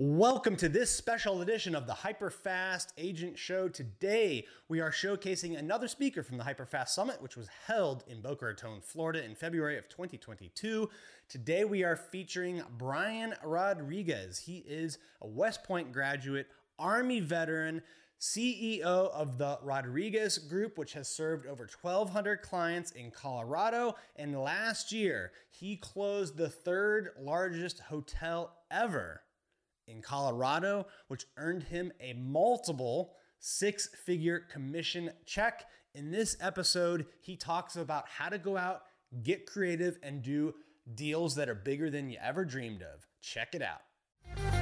Welcome to this special edition of the Hyperfast Agent Show. Today, we are showcasing another speaker from the Hyperfast Summit, which was held in Boca Raton, Florida in February of 2022. Today, we are featuring Bryan Rodriguez. He is a West Point graduate, Army veteran, CEO of the Rodriguez Group, which has served over 1,200 clients in Colorado. And last year, he closed the third largest hotel ever in Colorado, which earned him a multiple six figure commission check. In this episode, he talks about how to go out, get creative, and do deals that are bigger than you ever dreamed of. Check it out.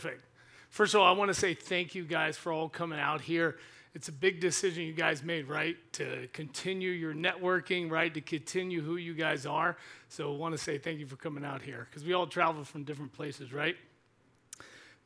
Perfect. First of all, I want to say thank you guys for all coming out here. It's a big decision you guys made, right? To continue your networking, right? To continue who you guys are. So I want to say thank you for coming out here because we all travel from different places, right?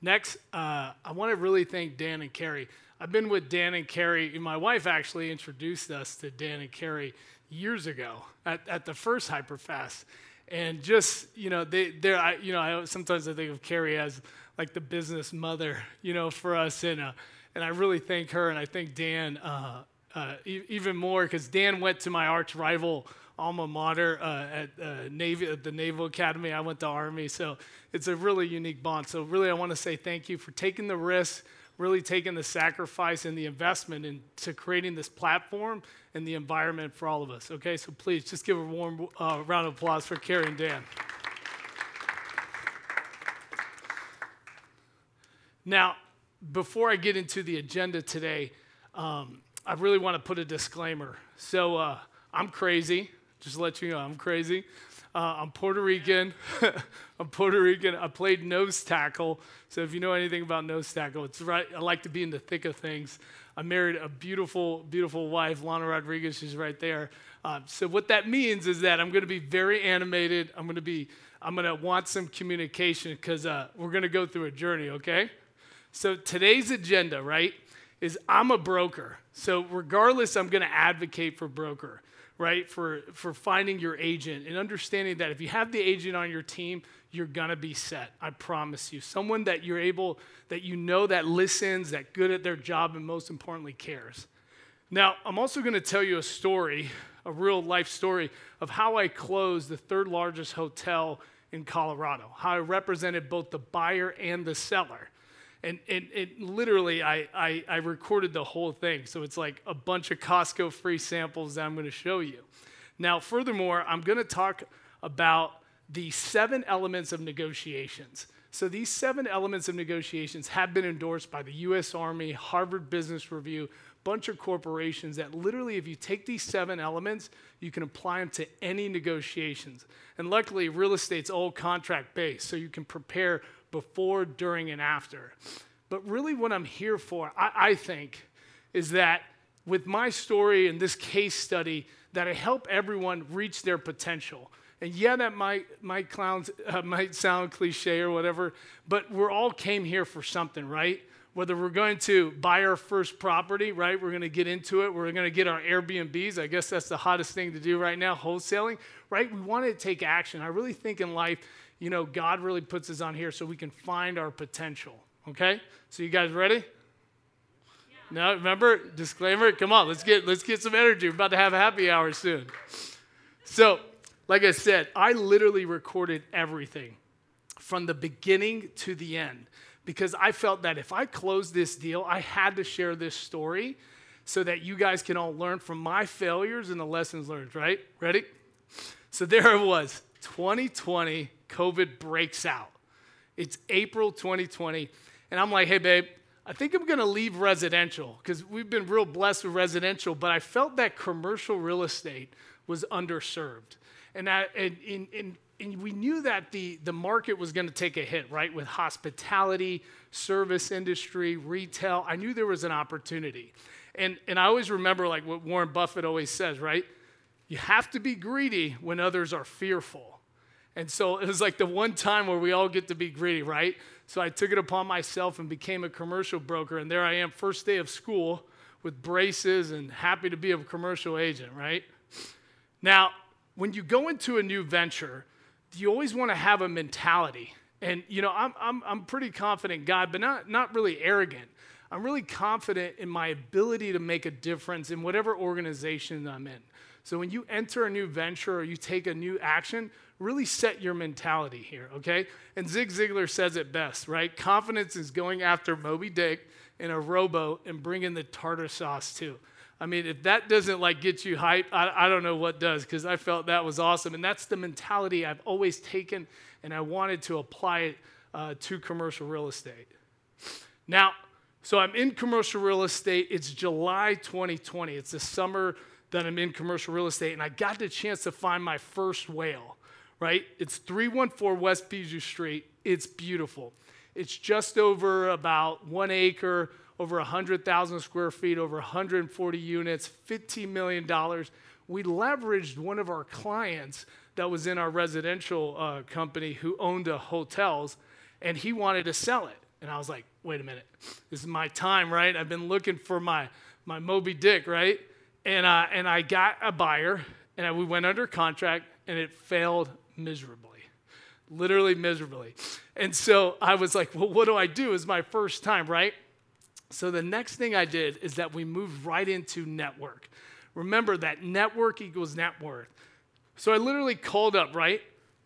Next, uh, I want to really thank Dan and Carrie. I've been with Dan and Carrie. My wife actually introduced us to Dan and Carrie years ago at, at the first Hyperfast. And just, you know, they, they're, I, you know, I, sometimes I think of Carrie as like the business mother, you know, for us. And, uh, and I really thank her and I thank Dan uh, uh, e- even more because Dan went to my arch rival alma mater uh, at uh, Navy, at the Naval Academy. I went to Army. So it's a really unique bond. So, really, I want to say thank you for taking the risk, really taking the sacrifice and the investment into creating this platform and the environment for all of us. Okay, so please just give a warm uh, round of applause for Carrie and Dan. Now, before I get into the agenda today, um, I really want to put a disclaimer. So, uh, I'm crazy. Just let you know, I'm crazy. Uh, I'm Puerto Rican. I'm Puerto Rican. I played nose tackle. So, if you know anything about nose tackle, it's right. I like to be in the thick of things. I married a beautiful, beautiful wife, Lana Rodriguez. She's right there. Uh, so, what that means is that I'm going to be very animated. I'm going to be. I'm going to want some communication because uh, we're going to go through a journey. Okay. So today's agenda, right, is I'm a broker. So regardless, I'm going to advocate for broker, right, for, for finding your agent and understanding that if you have the agent on your team, you're going to be set. I promise you. Someone that you're able, that you know that listens, that good at their job, and most importantly, cares. Now, I'm also going to tell you a story, a real life story of how I closed the third largest hotel in Colorado, how I represented both the buyer and the seller. And, and, and literally, I, I, I recorded the whole thing. So it's like a bunch of Costco free samples that I'm going to show you. Now, furthermore, I'm going to talk about the seven elements of negotiations. So these seven elements of negotiations have been endorsed by the US Army, Harvard Business Review, bunch of corporations that literally if you take these seven elements, you can apply them to any negotiations. And luckily real estate's all contract based, so you can prepare before, during, and after. But really, what I'm here for, I, I think, is that with my story and this case study, that I help everyone reach their potential. And yeah, that might, might, clowns, uh, might sound cliche or whatever, but we're all came here for something, right? Whether we're going to buy our first property, right? We're going to get into it. We're going to get our Airbnbs. I guess that's the hottest thing to do right now, wholesaling, right? We want to take action. I really think in life, you know, God really puts us on here so we can find our potential. Okay? So you guys ready? Yeah. No, remember disclaimer. Come on, let's get let's get some energy. We're about to have a happy hour soon. So, like I said, I literally recorded everything from the beginning to the end because I felt that if I closed this deal, I had to share this story so that you guys can all learn from my failures and the lessons learned, right? Ready? So there it was, 2020 COVID breaks out. It's April 2020, and I'm like, hey, babe, I think I'm gonna leave residential because we've been real blessed with residential, but I felt that commercial real estate was underserved. And, I, and, and, and and we knew that the, the market was going to take a hit, right? With hospitality, service industry, retail. I knew there was an opportunity. And, and I always remember, like what Warren Buffett always says, right? You have to be greedy when others are fearful. And so it was like the one time where we all get to be greedy, right? So I took it upon myself and became a commercial broker. And there I am, first day of school with braces and happy to be a commercial agent, right? Now, when you go into a new venture, you always want to have a mentality. And, you know, I'm, I'm, I'm pretty confident God, but not, not really arrogant. I'm really confident in my ability to make a difference in whatever organization I'm in. So when you enter a new venture or you take a new action, really set your mentality here, okay? And Zig Ziglar says it best, right? Confidence is going after Moby Dick in a rowboat and bringing the tartar sauce too. I mean, if that doesn't like get you hype, I, I don't know what does because I felt that was awesome. And that's the mentality I've always taken, and I wanted to apply it uh, to commercial real estate. Now, so I'm in commercial real estate. It's July 2020. It's the summer that I'm in commercial real estate, and I got the chance to find my first whale, right? It's 314 West Bijou Street. It's beautiful. It's just over about one acre over 100,000 square feet, over 140 units, $15 million. We leveraged one of our clients that was in our residential uh, company who owned hotels, and he wanted to sell it. And I was like, wait a minute, this is my time, right? I've been looking for my, my Moby Dick, right? And, uh, and I got a buyer, and I, we went under contract, and it failed miserably literally miserably. And so I was like, well, what do I do? It's my first time, right? So the next thing I did is that we moved right into network. Remember that network equals net worth. So I literally called up, right?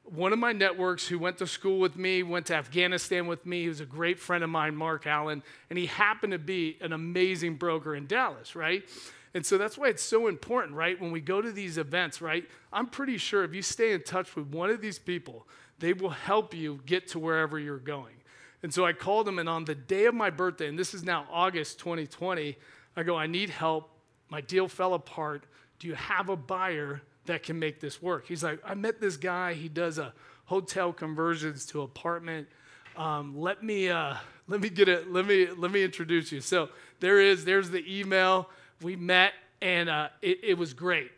One of my networks who went to school with me, went to Afghanistan with me, he was a great friend of mine, Mark Allen, and he happened to be an amazing broker in Dallas, right? And so that's why it's so important, right? When we go to these events, right? I'm pretty sure if you stay in touch with one of these people, they will help you get to wherever you're going. And so I called him, and on the day of my birthday, and this is now August 2020, I go, I need help. My deal fell apart. Do you have a buyer that can make this work? He's like, I met this guy. He does a hotel conversions to apartment. Um, let me uh, let me get it. Let me let me introduce you. So there is there's the email. We met, and uh, it, it was great,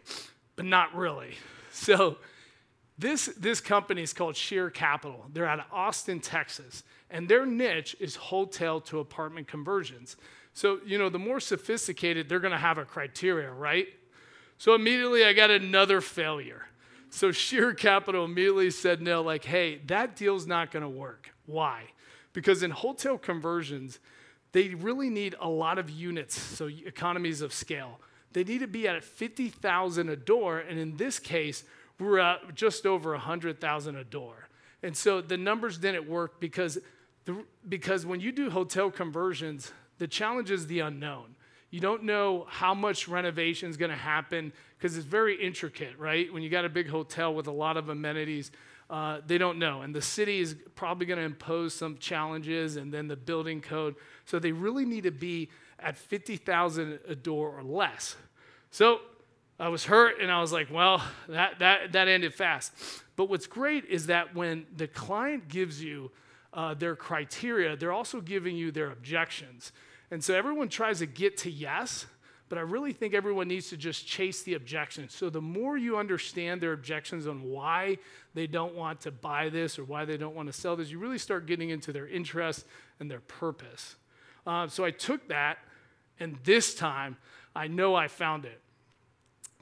but not really. So this this company is called Sheer Capital. They're out of Austin, Texas and their niche is hotel to apartment conversions. So, you know, the more sophisticated, they're going to have a criteria, right? So immediately I got another failure. So Sheer Capital immediately said no, like, hey, that deal's not going to work. Why? Because in hotel conversions, they really need a lot of units, so economies of scale. They need to be at 50,000 a door, and in this case, we're at just over 100,000 a door. And so the numbers didn't work because the, because when you do hotel conversions, the challenge is the unknown. You don't know how much renovation is going to happen because it's very intricate, right? When you got a big hotel with a lot of amenities, uh, they don't know. And the city is probably going to impose some challenges and then the building code. So they really need to be at 50,000 a door or less. So I was hurt and I was like, well, that, that, that ended fast. But what's great is that when the client gives you uh, their criteria, they're also giving you their objections. And so everyone tries to get to yes, but I really think everyone needs to just chase the objections. So the more you understand their objections on why they don't want to buy this or why they don't want to sell this, you really start getting into their interest and their purpose. Uh, so I took that, and this time I know I found it.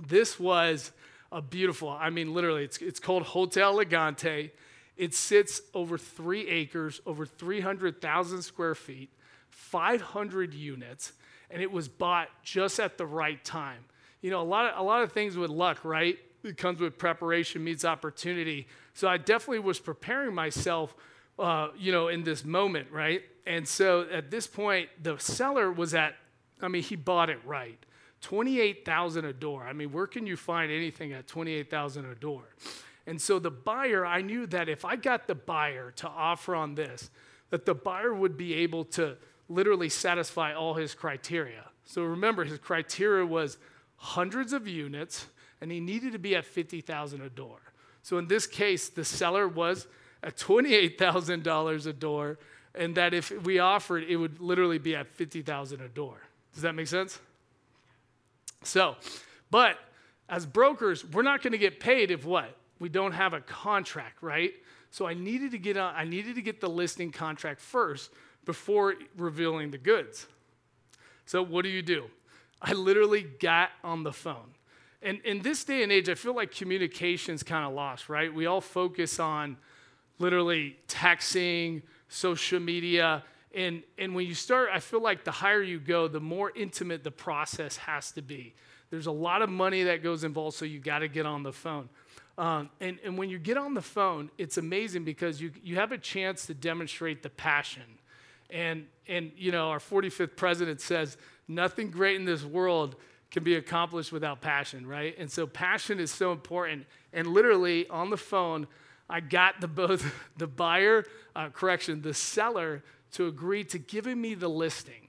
This was a beautiful, I mean, literally, it's, it's called Hotel Elegante. It sits over three acres, over 300,000 square feet, 500 units, and it was bought just at the right time. You know, a lot of, a lot of things with luck, right? It comes with preparation meets opportunity. So I definitely was preparing myself, uh, you know, in this moment, right? And so at this point, the seller was at, I mean, he bought it right. 28,000 a door. I mean, where can you find anything at 28,000 a door? And so the buyer, I knew that if I got the buyer to offer on this, that the buyer would be able to literally satisfy all his criteria. So remember, his criteria was hundreds of units, and he needed to be at 50,000 a door. So in this case, the seller was at $28,000 a door, and that if we offered, it would literally be at 50,000 a door. Does that make sense? So, but as brokers, we're not going to get paid if what? We don't have a contract, right? So I needed to get on, I needed to get the listing contract first before revealing the goods. So what do you do? I literally got on the phone. And in this day and age, I feel like communication's kind of lost, right? We all focus on literally texting, social media, and, and when you start, I feel like the higher you go, the more intimate the process has to be. There's a lot of money that goes involved, so you got to get on the phone. Um, and, and when you get on the phone, it's amazing because you, you have a chance to demonstrate the passion. And, and, you know, our 45th president says, nothing great in this world can be accomplished without passion, right? And so passion is so important. And literally on the phone, I got the both the buyer, uh, correction, the seller to agree to giving me the listing.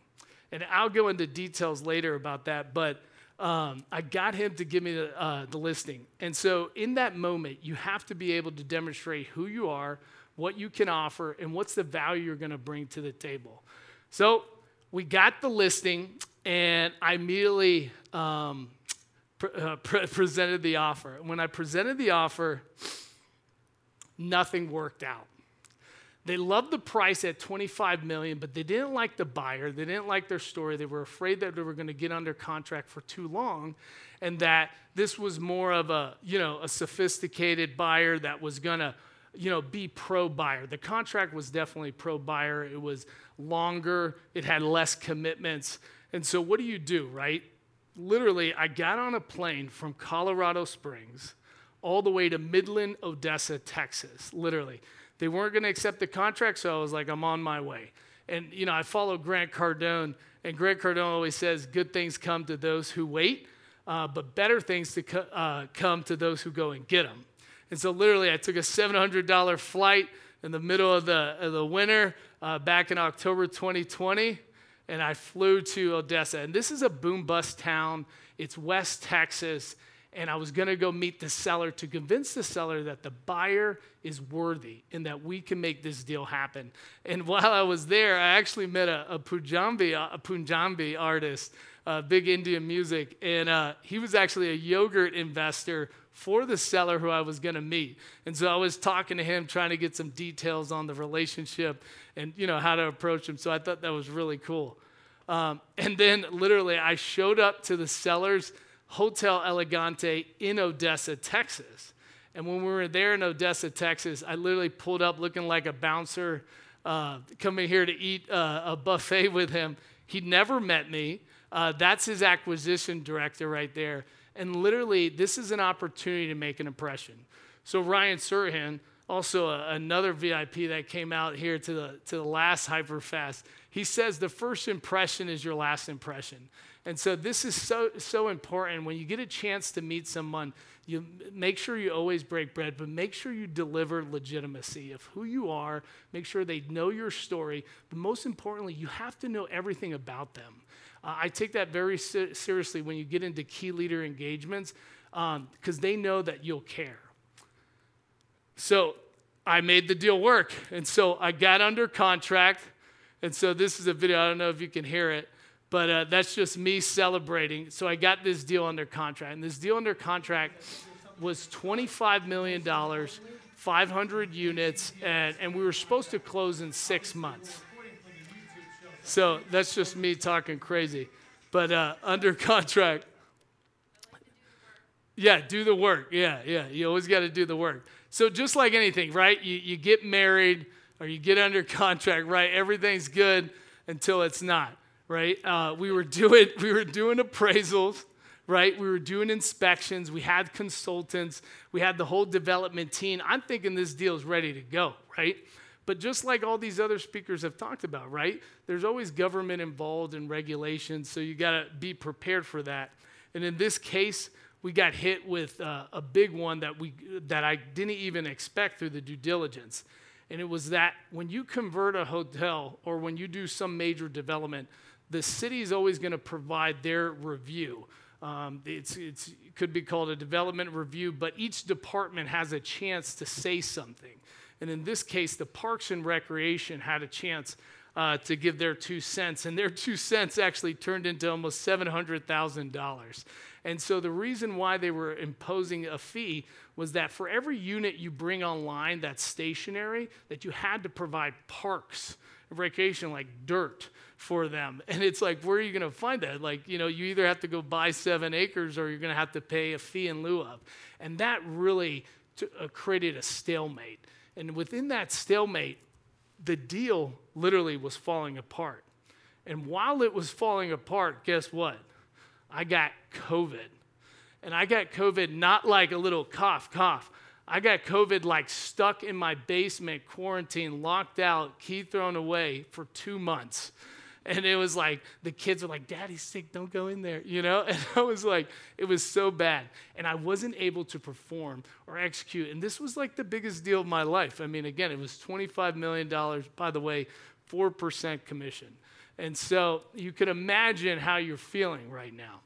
And I'll go into details later about that, but um, I got him to give me the, uh, the listing. And so, in that moment, you have to be able to demonstrate who you are, what you can offer, and what's the value you're going to bring to the table. So, we got the listing, and I immediately um, pre- uh, pre- presented the offer. When I presented the offer, nothing worked out. They loved the price at 25 million, but they didn't like the buyer. They didn't like their story. They were afraid that they were going to get under contract for too long and that this was more of a, you know, a sophisticated buyer that was going to, you know, be pro buyer. The contract was definitely pro buyer. It was longer, it had less commitments. And so what do you do, right? Literally, I got on a plane from Colorado Springs all the way to Midland, Odessa, Texas, literally. They weren't going to accept the contract, so I was like, I'm on my way. And, you know, I follow Grant Cardone, and Grant Cardone always says, good things come to those who wait, uh, but better things to co- uh, come to those who go and get them. And so literally, I took a $700 flight in the middle of the, of the winter uh, back in October 2020, and I flew to Odessa. And this is a boom bust town. It's West Texas and I was to go meet the seller to convince the seller that the buyer is worthy and that we can make this deal happen. And while I was there, I actually met a, a Punjabi, a Punjabi artist, uh, big Indian music, and uh, he was actually a yogurt investor for the seller who I was going to meet. And so I was talking to him, trying to get some details on the relationship and you know how to approach him. So I thought that was really cool. Um, and then literally, I showed up to the seller's Hotel Elegante in Odessa, Texas. And when we were there in Odessa, Texas, I literally pulled up looking like a bouncer, uh, coming here to eat uh, a buffet with him. He'd never met me. Uh, that's his acquisition director right there. And literally, this is an opportunity to make an impression. So Ryan Serhant, also a, another VIP that came out here to the to the last Hyperfast, he says the first impression is your last impression. And so this is so so important. When you get a chance to meet someone, you make sure you always break bread, but make sure you deliver legitimacy of who you are. Make sure they know your story, but most importantly, you have to know everything about them. Uh, I take that very ser- seriously when you get into key leader engagements because um, they know that you'll care. So I made the deal work, and so I got under contract. And so this is a video. I don't know if you can hear it. But uh, that's just me celebrating. So I got this deal under contract. And this deal under contract was $25 million, 500 units, and, and we were supposed to close in six months. So that's just me talking crazy. But uh, under contract, yeah, do the work. Yeah, yeah. You always got to do the work. So just like anything, right? You, you get married or you get under contract, right? Everything's good until it's not right? Uh, we were doing we were doing appraisals, right? We were doing inspections. We had consultants. We had the whole development team. I'm thinking this deal is ready to go, right? But just like all these other speakers have talked about, right? There's always government involved in regulations, so you got to be prepared for that. And in this case, we got hit with uh, a big one that we that I didn't even expect through the due diligence. And it was that when you convert a hotel or when you do some major development, the city is always going to provide their review Um, it's, it's, it could be called a development review, but each department has a chance to say something. And in this case, the Parks and Recreation had a chance uh, to give their two cents, and their two cents actually turned into almost $700,000. And so the reason why they were imposing a fee was that for every unit you bring online that's stationary, that you had to provide parks recreation like dirt for them. And it's like, where are you going to find that? Like, you know, you either have to go buy seven acres or you're going to have to pay a fee in lieu of. And that really t- uh, created a stalemate. And within that stalemate, the deal literally was falling apart. And while it was falling apart, guess what? I got COVID. And I got COVID not like a little cough, cough. I got COVID like stuck in my basement, quarantined, locked out, key thrown away for two months. And it was like, the kids were like, Daddy's sick, don't go in there, you know? And I was like, it was so bad. And I wasn't able to perform or execute. And this was like the biggest deal of my life. I mean, again, it was $25 million, by the way, 4% commission. And so you can imagine how you're feeling right now.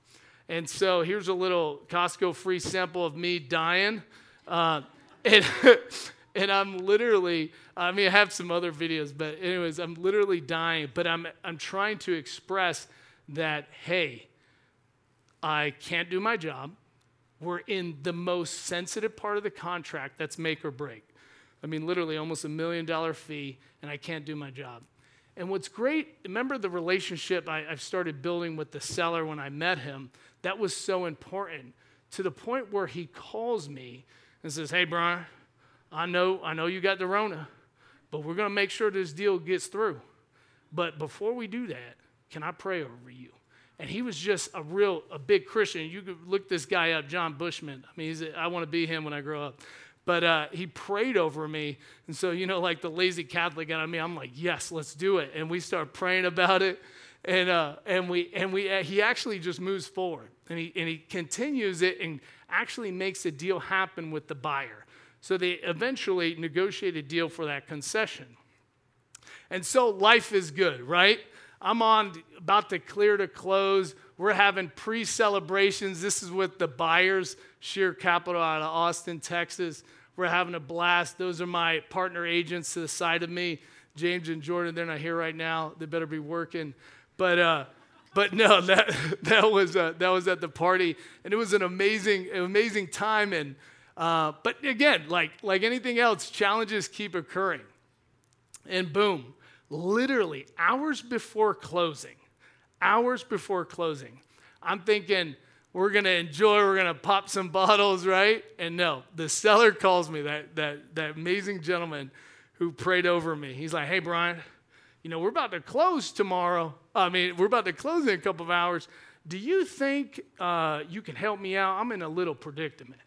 And so here's a little Costco free sample of me dying. Uh, and I'm literally, I mean, I have some other videos, but anyways, I'm literally dying, but I'm, I'm trying to express that, hey, I can't do my job. We're in the most sensitive part of the contract that's make or break. I mean, literally almost a million dollar fee, and I can't do my job. And what's great, remember the relationship I, I started building with the seller when I met him? That was so important to the point where he calls me and says, Hey, Bryan, I know, I know you got the Rona, but we're going to make sure this deal gets through. But before we do that, can I pray over you? And he was just a real, a big Christian. You could look this guy up, John Bushman. I mean, he's I want to be him when I grow up. But uh, he prayed over me. And so, you know, like the lazy Catholic out of me, I'm like, yes, let's do it. And we start praying about it. And, uh, and, we, and we, uh, he actually just moves forward. And he, and he continues it and actually makes a deal happen with the buyer. So they eventually negotiate a deal for that concession. And so life is good, right? I'm on about to clear to close. We're having pre celebrations. This is with the buyers, Sheer Capital out of Austin, Texas. We're having a blast. Those are my partner agents to the side of me, James and Jordan. They're not here right now. They better be working. But, uh, but no, that, that, was, uh, that was at the party. And it was an amazing, amazing time. And, uh, but again, like, like anything else, challenges keep occurring. And boom, literally hours before closing, hours before closing, I'm thinking, we're going to enjoy, we're going to pop some bottles, right? And no, the seller calls me, that, that, that amazing gentleman who prayed over me. He's like, hey, Bryan, you know, we're about to close tomorrow. I mean, we're about to close in a couple of hours. Do you think uh, you can help me out? I'm in a little predicament.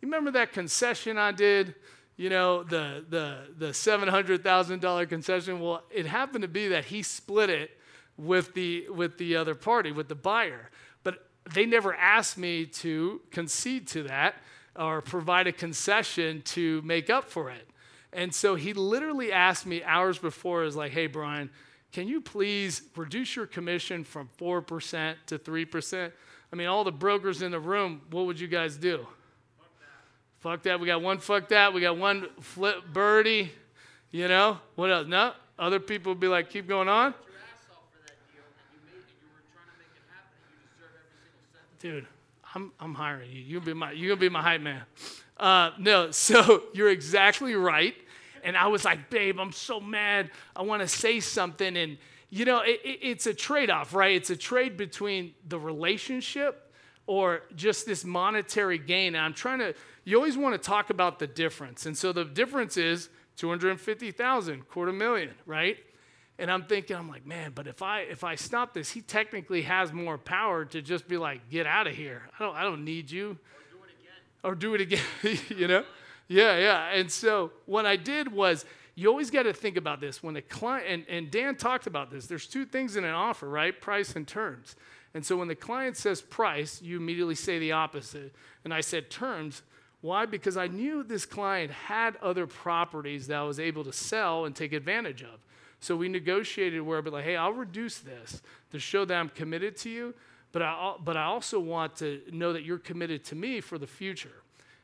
You remember that concession I did? you know, the, the, the $700,000 concession. Well, it happened to be that he split it with the, with the other party, with the buyer. But they never asked me to concede to that or provide a concession to make up for it. And so he literally asked me hours before, is like, hey, Bryan, can you please reduce your commission from 4% to 3%? I mean, all the brokers in the room, what would you guys do? Fuck that. We got one fuck that. We got one flip birdie. You know? What else? No? Other people would be like, keep going on. Dude, I'm, I'm hiring you. You'll be my, you'll be my hype man. Uh, no, so you're exactly right. And I was like, babe, I'm so mad. I want to say something. And, you know, it, it, it's a trade off, right? It's a trade between the relationship or just this monetary gain. And I'm trying to, you always want to talk about the difference. And so the difference is 250,000, quarter million, right? And I'm thinking, I'm like, man, but if I if I stop this, he technically has more power to just be like, get out of here. I don't I don't need you. Or do it again. Or do it again, you know? Yeah, yeah. And so what I did was you always got to think about this when a client and, and Dan talked about this. There's two things in an offer, right? Price and terms. And so when the client says price, you immediately say the opposite. And I said terms. Why? Because I knew this client had other properties that I was able to sell and take advantage of. So we negotiated where be like, hey, I'll reduce this to show that I'm committed to you, but I, but I also want to know that you're committed to me for the future.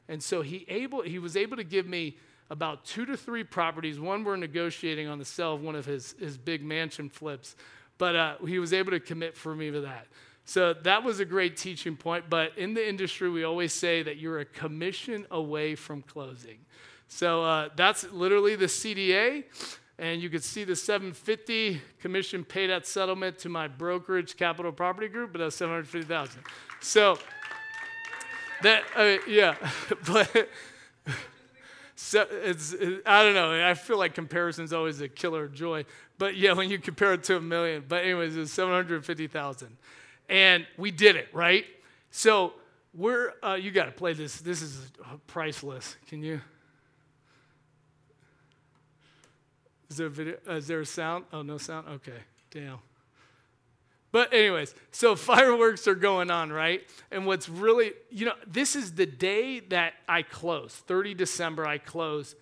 And so he, able, he was able to give me about two to three properties. One we're negotiating on the sale of one of his, his big mansion flips, but uh, he was able to commit for me to that. So that was a great teaching point. But in the industry, we always say that you're a commission away from closing. So uh, that's literally the CDA. And you could see the 750 commission paid at settlement to my brokerage capital property group, but that's 750,000. So that, uh, yeah, but so it's, it, I don't know. I feel like comparison is always a killer of joy. But yeah, when you compare it to a million. But anyways, it's 750,000. And we did it, right? So we're, uh, you got to play this. This is priceless. Can you? Is there a video? Uh, is there a sound? Oh, no sound? Okay. Damn. But, anyways, so fireworks are going on, right? And what's really, you know, this is the day that I close, 30 December, I close,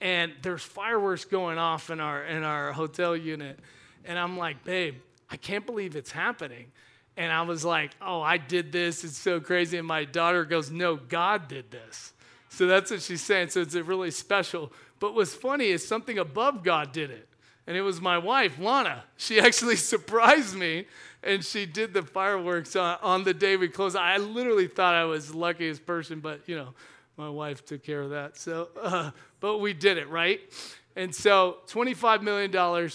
and there's fireworks going off in our, in our hotel unit. And I'm like, babe, I can't believe it's happening. And I was like, oh, I did this. It's so crazy. And my daughter goes, no, God did this. So that's what she's saying. So it's really special. But what's funny is something above God did it. And it was my wife, Lana. She actually surprised me and she did the fireworks on, on the day we closed. I literally thought I was the luckiest person, but you know, my wife took care of that. So, uh, but we did it, right? And so $25 million,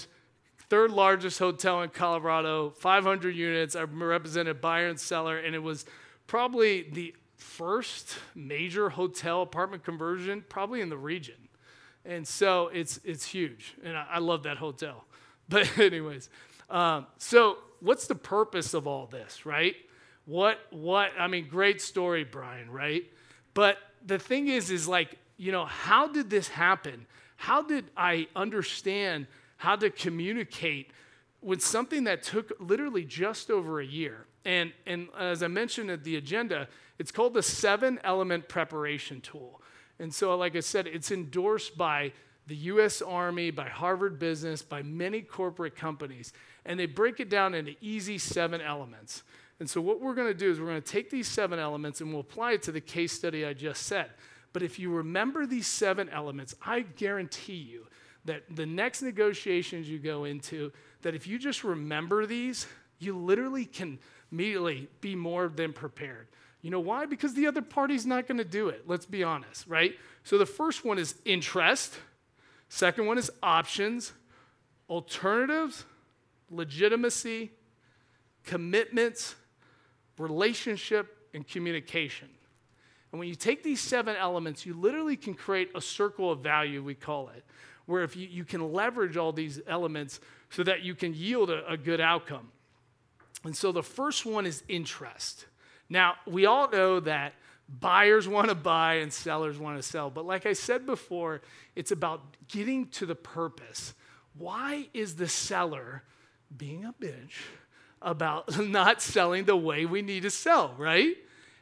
third largest hotel in Colorado, 500 units. I represented buyer and seller, and it was probably the first major hotel apartment conversion, probably in the region. And so it's, it's huge. And I, I love that hotel. But, anyways, um, so what's the purpose of all this, right? What, what, I mean, great story, Bryan, right? But the thing is, is like, you know, how did this happen? How did I understand how to communicate with something that took literally just over a year? And, and as I mentioned at the agenda, it's called the seven element preparation tool. And so, like I said, it's endorsed by the US Army, by Harvard Business, by many corporate companies. And they break it down into easy seven elements. And so, what we're going to do is we're going to take these seven elements and we'll apply it to the case study I just said. But if you remember these seven elements, I guarantee you that the next negotiations you go into, that if you just remember these, you literally can immediately be more than prepared. You know why? Because the other party's not going to do it. Let's be honest, right? So the first one is interest. Second one is options, alternatives, legitimacy, commitments, relationship, and communication. And when you take these seven elements, you literally can create a circle of value, we call it, where if you, you can leverage all these elements so that you can yield a, a good outcome. And so the first one is interest. Now, we all know that Buyers want to buy and sellers want to sell. But like I said before, it's about getting to the purpose. Why is the seller being a bitch about not selling the way we need to sell, right?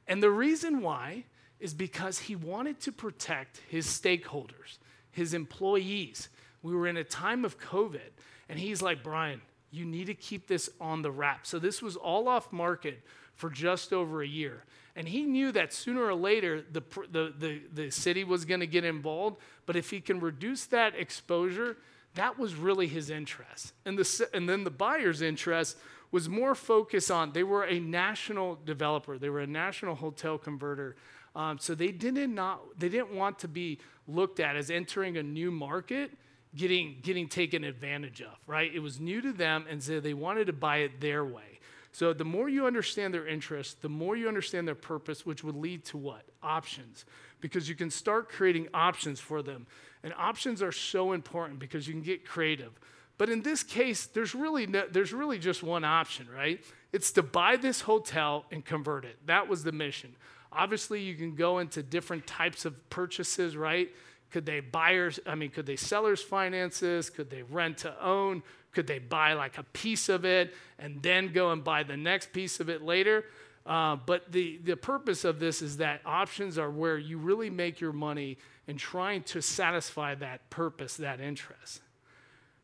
And the reason why is because he wanted to protect his stakeholders, his employees. We were in a time of COVID, and he's like, Bryan, you need to keep this on the wrap. So this was all off market for just over a year. And he knew that sooner or later the, the, the, the city was going to get involved, but if he can reduce that exposure, that was really his interest. And, the, and then the buyer's interest was more focused on, they were a national developer, they were a national hotel converter. Um, so they didn't, not, they didn't want to be looked at as entering a new market, getting, getting taken advantage of, right? It was new to them, and so they wanted to buy it their way. So the more you understand their interests, the more you understand their purpose, which would lead to what? Options. Because you can start creating options for them. And options are so important because you can get creative. But in this case, there's really, no, there's really just one option, right? It's to buy this hotel and convert it. That was the mission. Obviously, you can go into different types of purchases, right? Could they buyers, I mean, could they sellers finances? Could they rent to own? Could they buy like a piece of it and then go and buy the next piece of it later? Uh, but the, the purpose of this is that options are where you really make your money in trying to satisfy that purpose, that interest.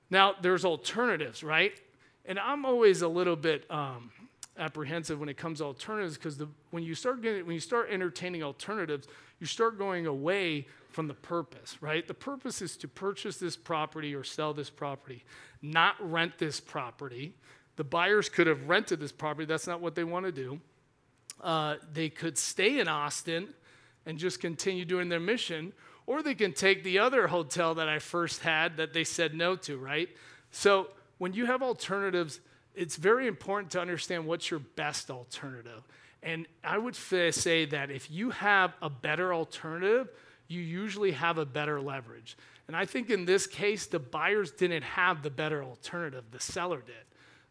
Now, there's alternatives, right? And I'm always a little bit, um, apprehensive when it comes to alternatives because when you start getting when you start entertaining alternatives, you start going away from the purpose, right? The purpose is to purchase this property or sell this property, not rent this property. The buyers could have rented this property. That's not what they want to do. Uh, they could stay in Austin and just continue doing their mission, or they can take the other hotel that I first had that they said no to, right? So when you have alternatives, it's very important to understand what's your best alternative. And I would say that if you have a better alternative, you usually have a better leverage. And I think in this case, the buyers didn't have the better alternative, the seller did.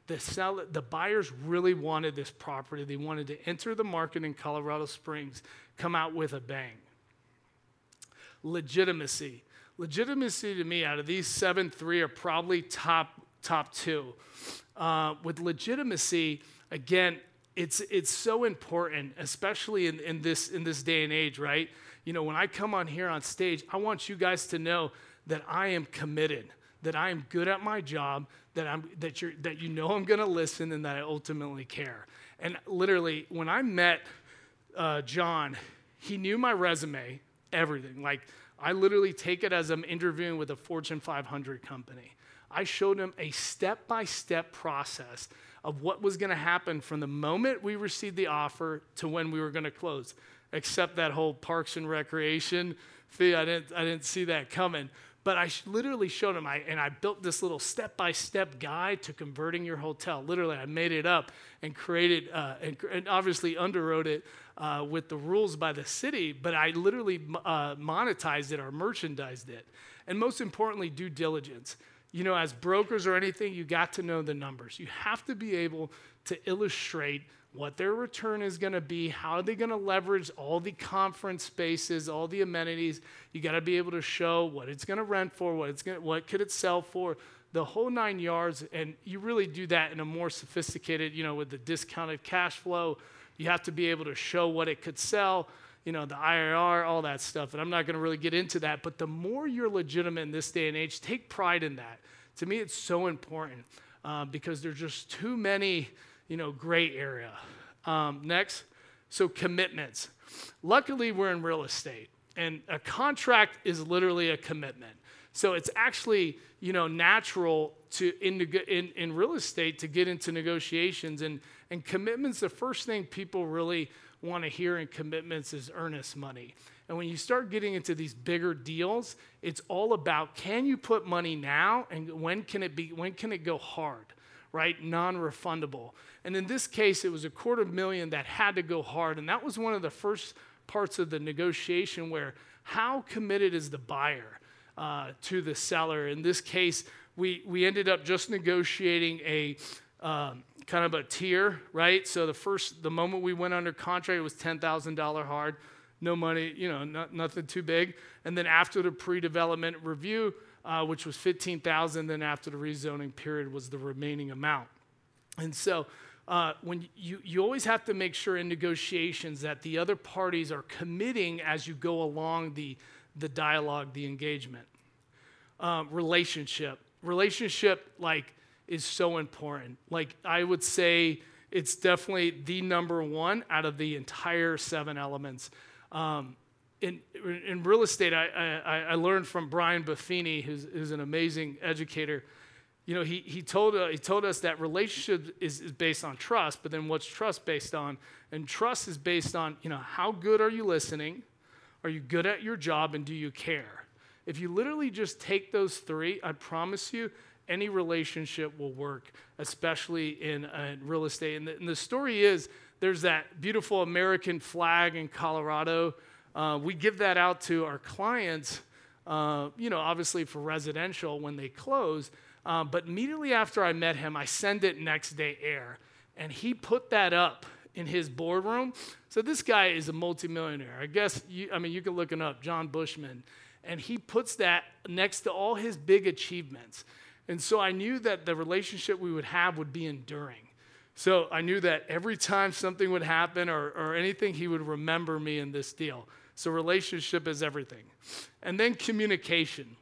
The, seller, the buyers really wanted this property. They wanted to enter the market in Colorado Springs, come out with a bang. Legitimacy. Legitimacy to me, out of these seven, three are probably top, top two. Uh, with legitimacy, again, it's, it's so important, especially in, in, this, in this day and age, right? You know, when I come on here on stage, I want you guys to know that I am committed, that I am good at my job, that, I'm, that, you're, that you know I'm going to listen, and that I ultimately care. And literally, when I met uh, John, he knew my resume, everything. Like, I literally take it as I'm interviewing with a Fortune 500 company. I showed him a step by step process of what was going to happen from the moment we received the offer to when we were going to close except that whole parks and recreation fee. I didn't, I didn't see that coming. But I literally showed him, I, and I built this little step by step guide to converting your hotel. Literally, I made it up and created, uh, and, and, obviously underwrote it uh, with the rules by the city, but I literally uh, monetized it or merchandised it. And most importantly, due diligence. You know, as brokers or anything, you got to know the numbers. You have to be able to illustrate what their return is going to be, how are they going to leverage all the conference spaces, all the amenities. You got to be able to show what it's going to rent for, what it's going what could it sell for, the whole 9 yards and you really do that in a more sophisticated, you know, with the discounted cash flow. You have to be able to show what it could sell, you know, the IRR, all that stuff. And I'm not going to really get into that, but the more you're legitimate in this day and age, take pride in that. To me, it's so important uh, because there's just too many you know, gray area. Um, next, so commitments. Luckily, we're in real estate, and a contract is literally a commitment. So it's actually, you know, natural to in, in, in real estate to get into negotiations and and commitments. The first thing people really want to hear in commitments is earnest money. And when you start getting into these bigger deals, it's all about can you put money now and when can it be when can it go hard? right? Non refundable. And in this case, it was a quarter million that had to go hard. And that was one of the first parts of the negotiation where how committed is the buyer uh, to the seller? In this case, we, we ended up just negotiating a um, kind of a tier, right? So the first, the moment we went under contract, it was $10,000 hard, no money, you know, not, nothing too big. And then after the pre-development review, uh, which was 15,000. Then after the rezoning period was the remaining amount. And so uh, when you, you always have to make sure in negotiations that the other parties are committing as you go along the, the dialogue, the engagement. Um, relationship. Relationship, like, is so important. Like, I would say it's definitely the number one out of the entire seven elements. Um, in, in real estate, I, I, I learned from Brian Buffini, who's, who's an amazing educator. You know, he, he, told, uh, he told us that relationship is, is based on trust, but then what's trust based on? And trust is based on, you know, how good are you listening? Are you good at your job? And do you care? If you literally just take those three, I promise you, any relationship will work, especially in, uh, real estate. And the, and the story is there's that beautiful American flag in Colorado uh, we give that out to our clients, uh, you know, obviously for residential when they close. Uh, but immediately after I met him, I send it next day air. And he put that up in his boardroom. So this guy is a multimillionaire. I guess, you, I mean, you can look him up, John Bushman. And he puts that next to all his big achievements. And so I knew that the relationship we would have would be enduring. So I knew that every time something would happen or, or anything, he would remember me in this deal. So, relationship is everything. And then communication.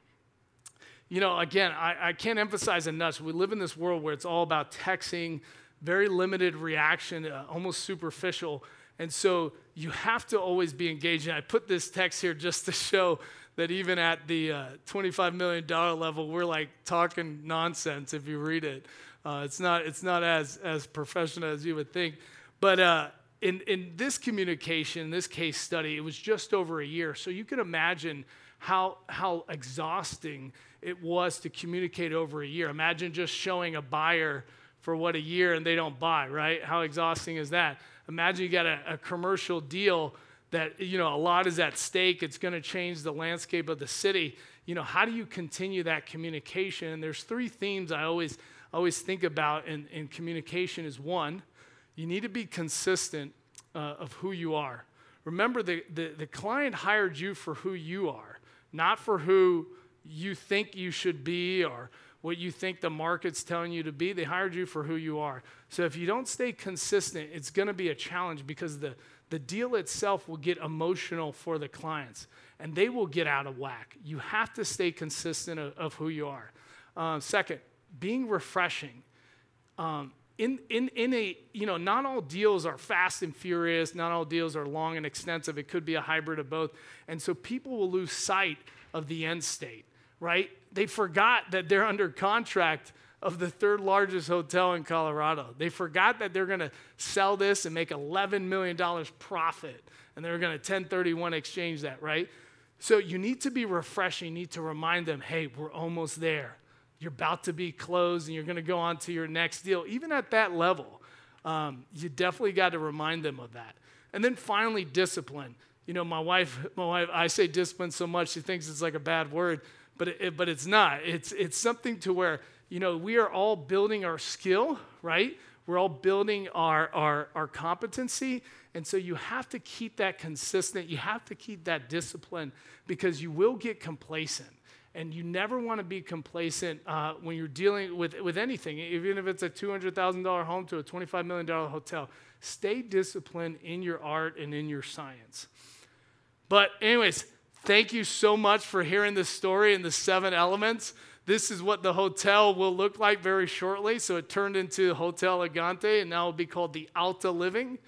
You know, again, I, I can't emphasize enough. We live in this world where it's all about texting, very limited reaction, uh, almost superficial. And so you have to always be engaged. And I put this text here just to show that even at the uh, $25 million level, we're like talking nonsense if you read it. Uh, it's not, it's not as, as professional as you would think. But uh, in, in this communication, this case study, it was just over a year. So you can imagine how, how exhausting it was to communicate over a year. Imagine just showing a buyer for what a year and they don't buy, right? How exhausting is that? Imagine you got a, a commercial deal that, you know, a lot is at stake. It's going to change the landscape of the city. You know, how do you continue that communication? And there's three themes I always, always think about in, in communication is one, you need to be consistent uh, of who you are. Remember, the, the, the client hired you for who you are, not for who you think you should be or what you think the market's telling you to be. They hired you for who you are. So if you don't stay consistent, it's going to be a challenge because the, the deal itself will get emotional for the clients and they will get out of whack. You have to stay consistent of, of who you are. Uh, second, being refreshing. Um, in, in, in a, you know, not all deals are fast and furious, not all deals are long and extensive. It could be a hybrid of both. And so people will lose sight of the end state, right? They forgot that they're under contract of the third largest hotel in Colorado. They forgot that they're going to sell this and make $11 million profit, and they're going to 1031 exchange that, right? So you need to be refreshing, you need to remind them, hey, we're almost there you're about to be closed and you're going to go on to your next deal, even at that level, um, you definitely got to remind them of that. And then finally, discipline. You know, my wife, my wife, I say discipline so much she thinks it's like a bad word, but it, but it's not. It's it's something to where you know we are all building our skill, right? We're all building our our our competency, and so you have to keep that consistent. You have to keep that discipline because you will get complacent and you never want to be complacent uh, when you're dealing with, with anything, even if it's a $200,000 home to a $25 million hotel. Stay disciplined in your art and in your science. But, anyways, thank you so much for hearing this story and the seven elements. This is what the hotel will look like very shortly. So, it turned into Hotel Elegante and now will be called the Alta Living.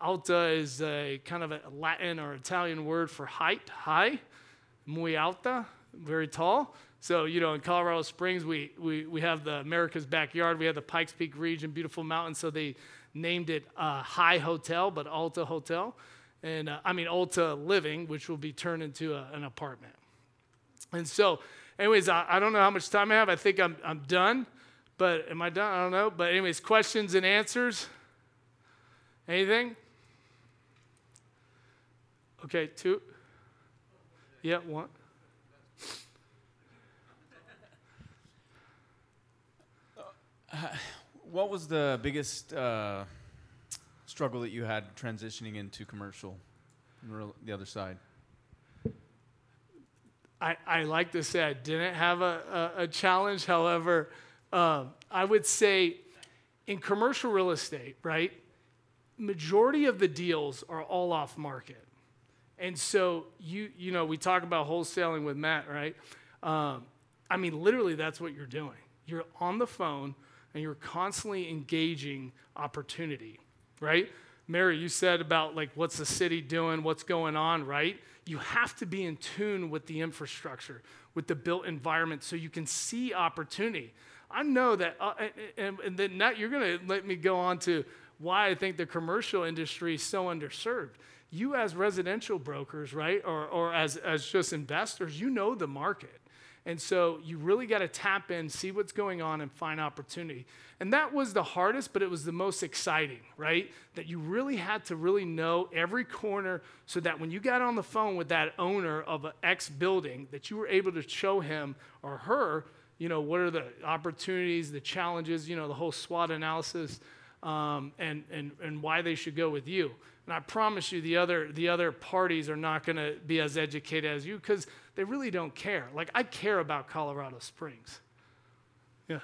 Alta is a kind of a Latin or Italian word for height, high, muy alta very tall. So, you know, in Colorado Springs, we, we, we have the America's backyard. We have the Pikes Peak region, beautiful mountains. So they named it uh, High Hotel, but Alta Hotel. And uh, I mean, Alta Living, which will be turned into a, an apartment. And so, anyways, I, I, don't know how much time I have. I think I'm, I'm done. But am I done? I don't know. But, anyways, questions and answers? Anything? Okay, two. Yeah, one. what was the biggest uh, struggle that you had transitioning into commercial, the other side? I, I like to say I didn't have a, a, a challenge. However, um, I would say in commercial real estate, right, majority of the deals are all off market. And so you you know we talk about wholesaling with Matt, right? Um, I mean, literally, that's what you're doing. You're on the phone and you're constantly engaging opportunity, right? Mary, you said about like what's the city doing, what's going on, right? You have to be in tune with the infrastructure, with the built environment, so you can see opportunity. I know that, uh, and, and then now you're going to let me go on to why I think the commercial industry is so underserved. You, as residential brokers, right, or, or as, as just investors, you know the market. And so you really got to tap in, see what's going on, and find opportunity. And that was the hardest, but it was the most exciting, right? That you really had to really know every corner so that when you got on the phone with that owner of an X building, that you were able to show him or her, you know, what are the opportunities, the challenges, you know, the whole SWOT analysis, um, and, and, and why they should go with you. And I promise you, the other, the other parties are not going to be as educated as you because they really don't care. Like, I care about Colorado Springs. Yeah.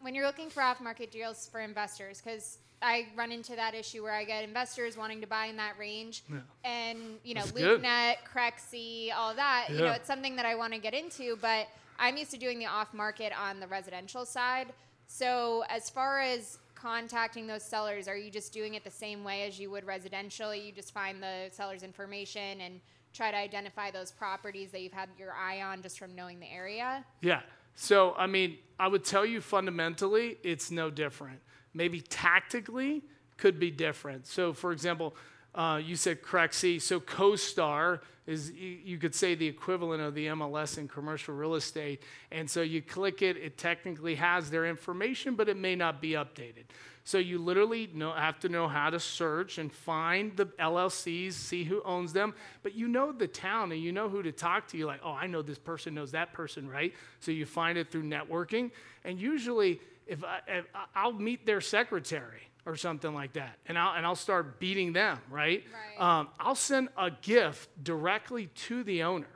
when you're looking for off-market deals for investors, because I run into that issue where I get investors wanting to buy in that range, yeah. and you know, LoopNet, Crexi, all that. Yeah. You know, it's something that I want to get into, but I'm used to doing the off market on the residential side. So as far as contacting those sellers, are you just doing it the same way as you would residential? You just find the seller's information and try to identify those properties that you've had your eye on just from knowing the area? Yeah. So, I mean, I would tell you fundamentally, it's no different. Maybe tactically could be different. So, for example, uh, you said Crexi. So, CoStar is, you, you could say, the equivalent of the MLS in commercial real estate. And so you click it, it technically has their information, but it may not be updated. So you literally know, have to know how to search and find the LLCs, see who owns them. But you know the town and you know who to talk to. You're like, oh, I know this person knows that person, right? So you find it through networking. And usually, if, I, if I'll meet their secretary or something like that, and I'll and I'll start beating them, right? Right. Um, I'll send a gift directly to the owner,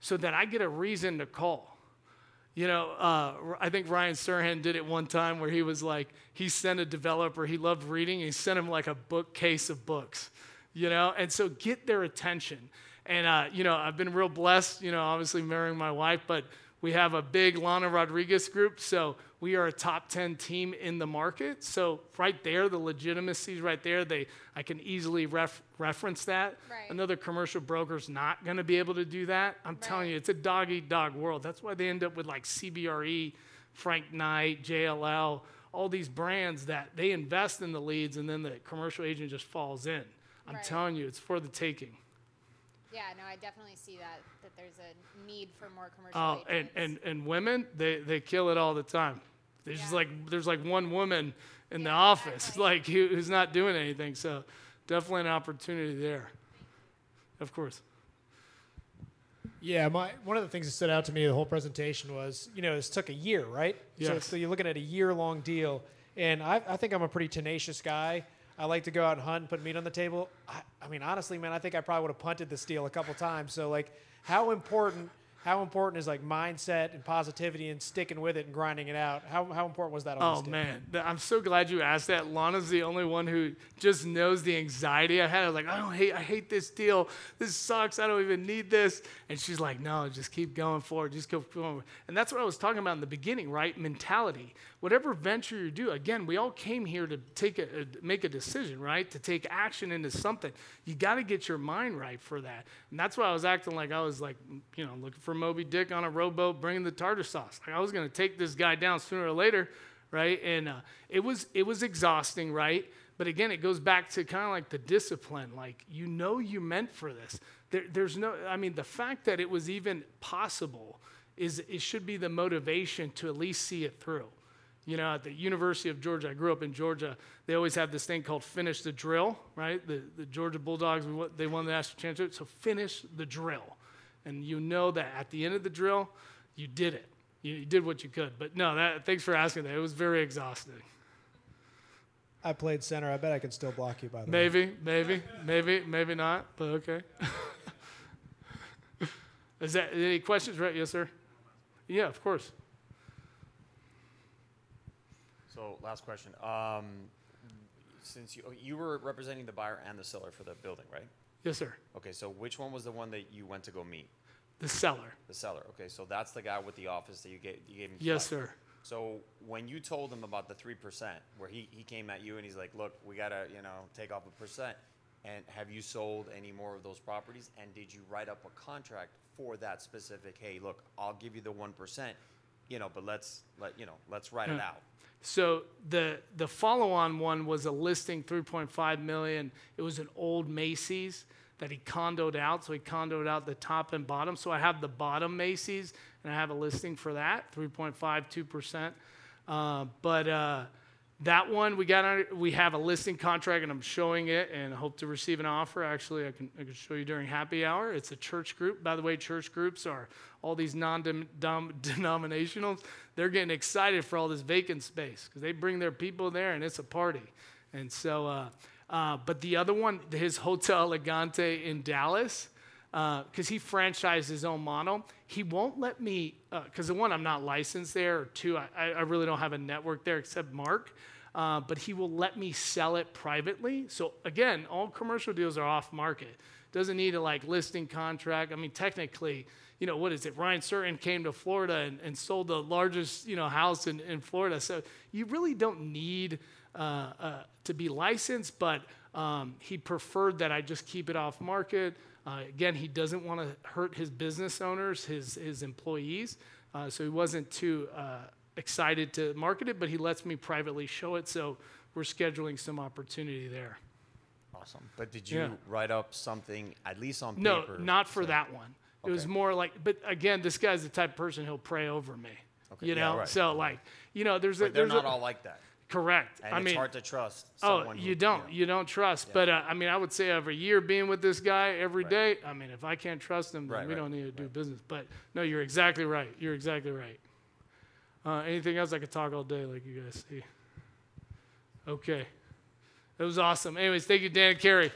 so that I get a reason to call. You know, uh, I think Ryan Serhant did it one time where he was like, he sent a developer, he loved reading, he sent him like a bookcase of books, you know, and so get their attention. And, uh, you know, I've been real blessed, you know, obviously marrying my wife, but we have a big Lana Rodriguez group, so we are a top 10 team in the market. So right there, the legitimacy is right there. They, I can easily ref, reference that. Right. Another commercial broker's not going to be able to do that. I'm telling you, it's a dog eat dog world. That's why they end up with like CBRE, Frank Knight, JLL, all these brands that they invest in the leads and then the commercial agent just falls in. I'm Right. telling you, it's for the taking. Yeah, no, I definitely see that that there's a need for more commercial Oh, and, agents. and, and women, they, they kill it all the time. There's just Yeah. like there's like one woman in the Yeah, office, exactly. like who, who's not doing anything. So definitely an opportunity there. Of course. Yeah, my one of the things that stood out to me the whole presentation was, you know, this took a year, right? So, Yes. so you're looking at a year long deal, and I, I think I'm a pretty tenacious guy. I like to go out and hunt and put meat on the table. I, I mean, honestly, man, I think I probably would have punted this deal a couple times. So, like, how important? How important is like mindset and positivity and sticking with it and grinding it out? How, how important was that on Oh man, I'm so glad you asked that. Lana's the only one who just knows the anxiety I had. I was like, I don't hate, I hate this deal. This sucks. I don't even need this. And she's like, No, just keep going forward. Just go forward. And that's what I was talking about in the beginning, right? Mentality. Whatever venture you do, again, we all came here to take a, a make a decision, right? To take action into something. You got to get your mind right for that. And that's why I was acting like I was like, you know, looking for Moby Dick on a rowboat, bringing the tartar sauce. Like I was going to take this guy down sooner or later right? And uh, it was it was exhausting, right? But again, it goes back to kind of like the discipline. Like you know, you meant for this. There, there's no. I mean, the fact that it was even possible is it should be the motivation to at least see it through. You know, at the University of Georgia, I grew up in Georgia. They always have this thing called finish the drill, right? The, the Georgia Bulldogs, they won the national championship. So finish the drill. And you know that at the end of the drill, you did it. You, you did what you could. But no, that, thanks for asking that. It was very exhausting. I played center. I bet I can still block you by the way. Maybe, maybe, maybe, maybe not, but okay. Is that any questions? Right? Yes, sir. Yeah, of course. So last question. Um, since you you were representing the buyer and the seller for the building, right? Yes, sir. Okay, so which one was the one that you went to go meet? The seller. The seller. Okay, so that's the guy with the office that you gave you gave him. Yes, sir. So when you told him about the three percent, where he, he came at you and he's like, "Look, we gotta you know take off a percent," and have you sold any more of those properties? And did you write up a contract for that specific? Hey, look, I'll give you the one percent, you know, but let's let you know let's write it out. So the the follow-on one was a listing 3.5 million. It was an old Macy's that he condoed out. So he condoed out the top and bottom. So I have the bottom Macy's and I have a listing for that 3.52%. Uh, but uh, that one we got on, we have a listing contract and I'm showing it and hope to receive an offer. Actually, I can I can show you during happy hour. It's a church group. By the way, church groups are all these non-denominationals. They're getting excited for all this vacant space because they bring their people there and it's a party. And so, uh, uh, but the other one, his Hotel Elegante in Dallas, because he franchised his own model. He won't let me, because the one, I'm not licensed there, or two, I, I I really don't have a network there except Mark. uh, but he will let me sell it privately. So again, all commercial deals are off market. Doesn't need a like listing contract. I mean, technically, you know, what is it? Ryan Serhant came to Florida and, and sold the largest, you know, house in, in Florida. So you really don't need uh, uh, to be licensed, but um, he preferred that I just keep it off market. Uh, again, he doesn't want to hurt his business owners, his, his employees. Uh, so he wasn't too uh, excited to market it, but he lets me privately show it. So we're scheduling some opportunity there. Awesome. But did you Yeah. write up something at least on No, paper? not for so- that one. It was more like, but again, this guy's the type of person who'll pray over me. Okay, You yeah, know, right. so like, you know, there's a, But they're there's not a, all like that. Correct. And I it's mean, hard to trust. oh, you who- don't, you don't trust. But uh, I mean, I would say every year being with this guy every Right. day. I mean, if I can't trust him, then Right, we right, don't need to do business. But no, you're exactly right. You're exactly right. Uh, anything else? I could talk all day, like you guys see. Okay, that was awesome. Anyways, thank you, Dan and Carrie.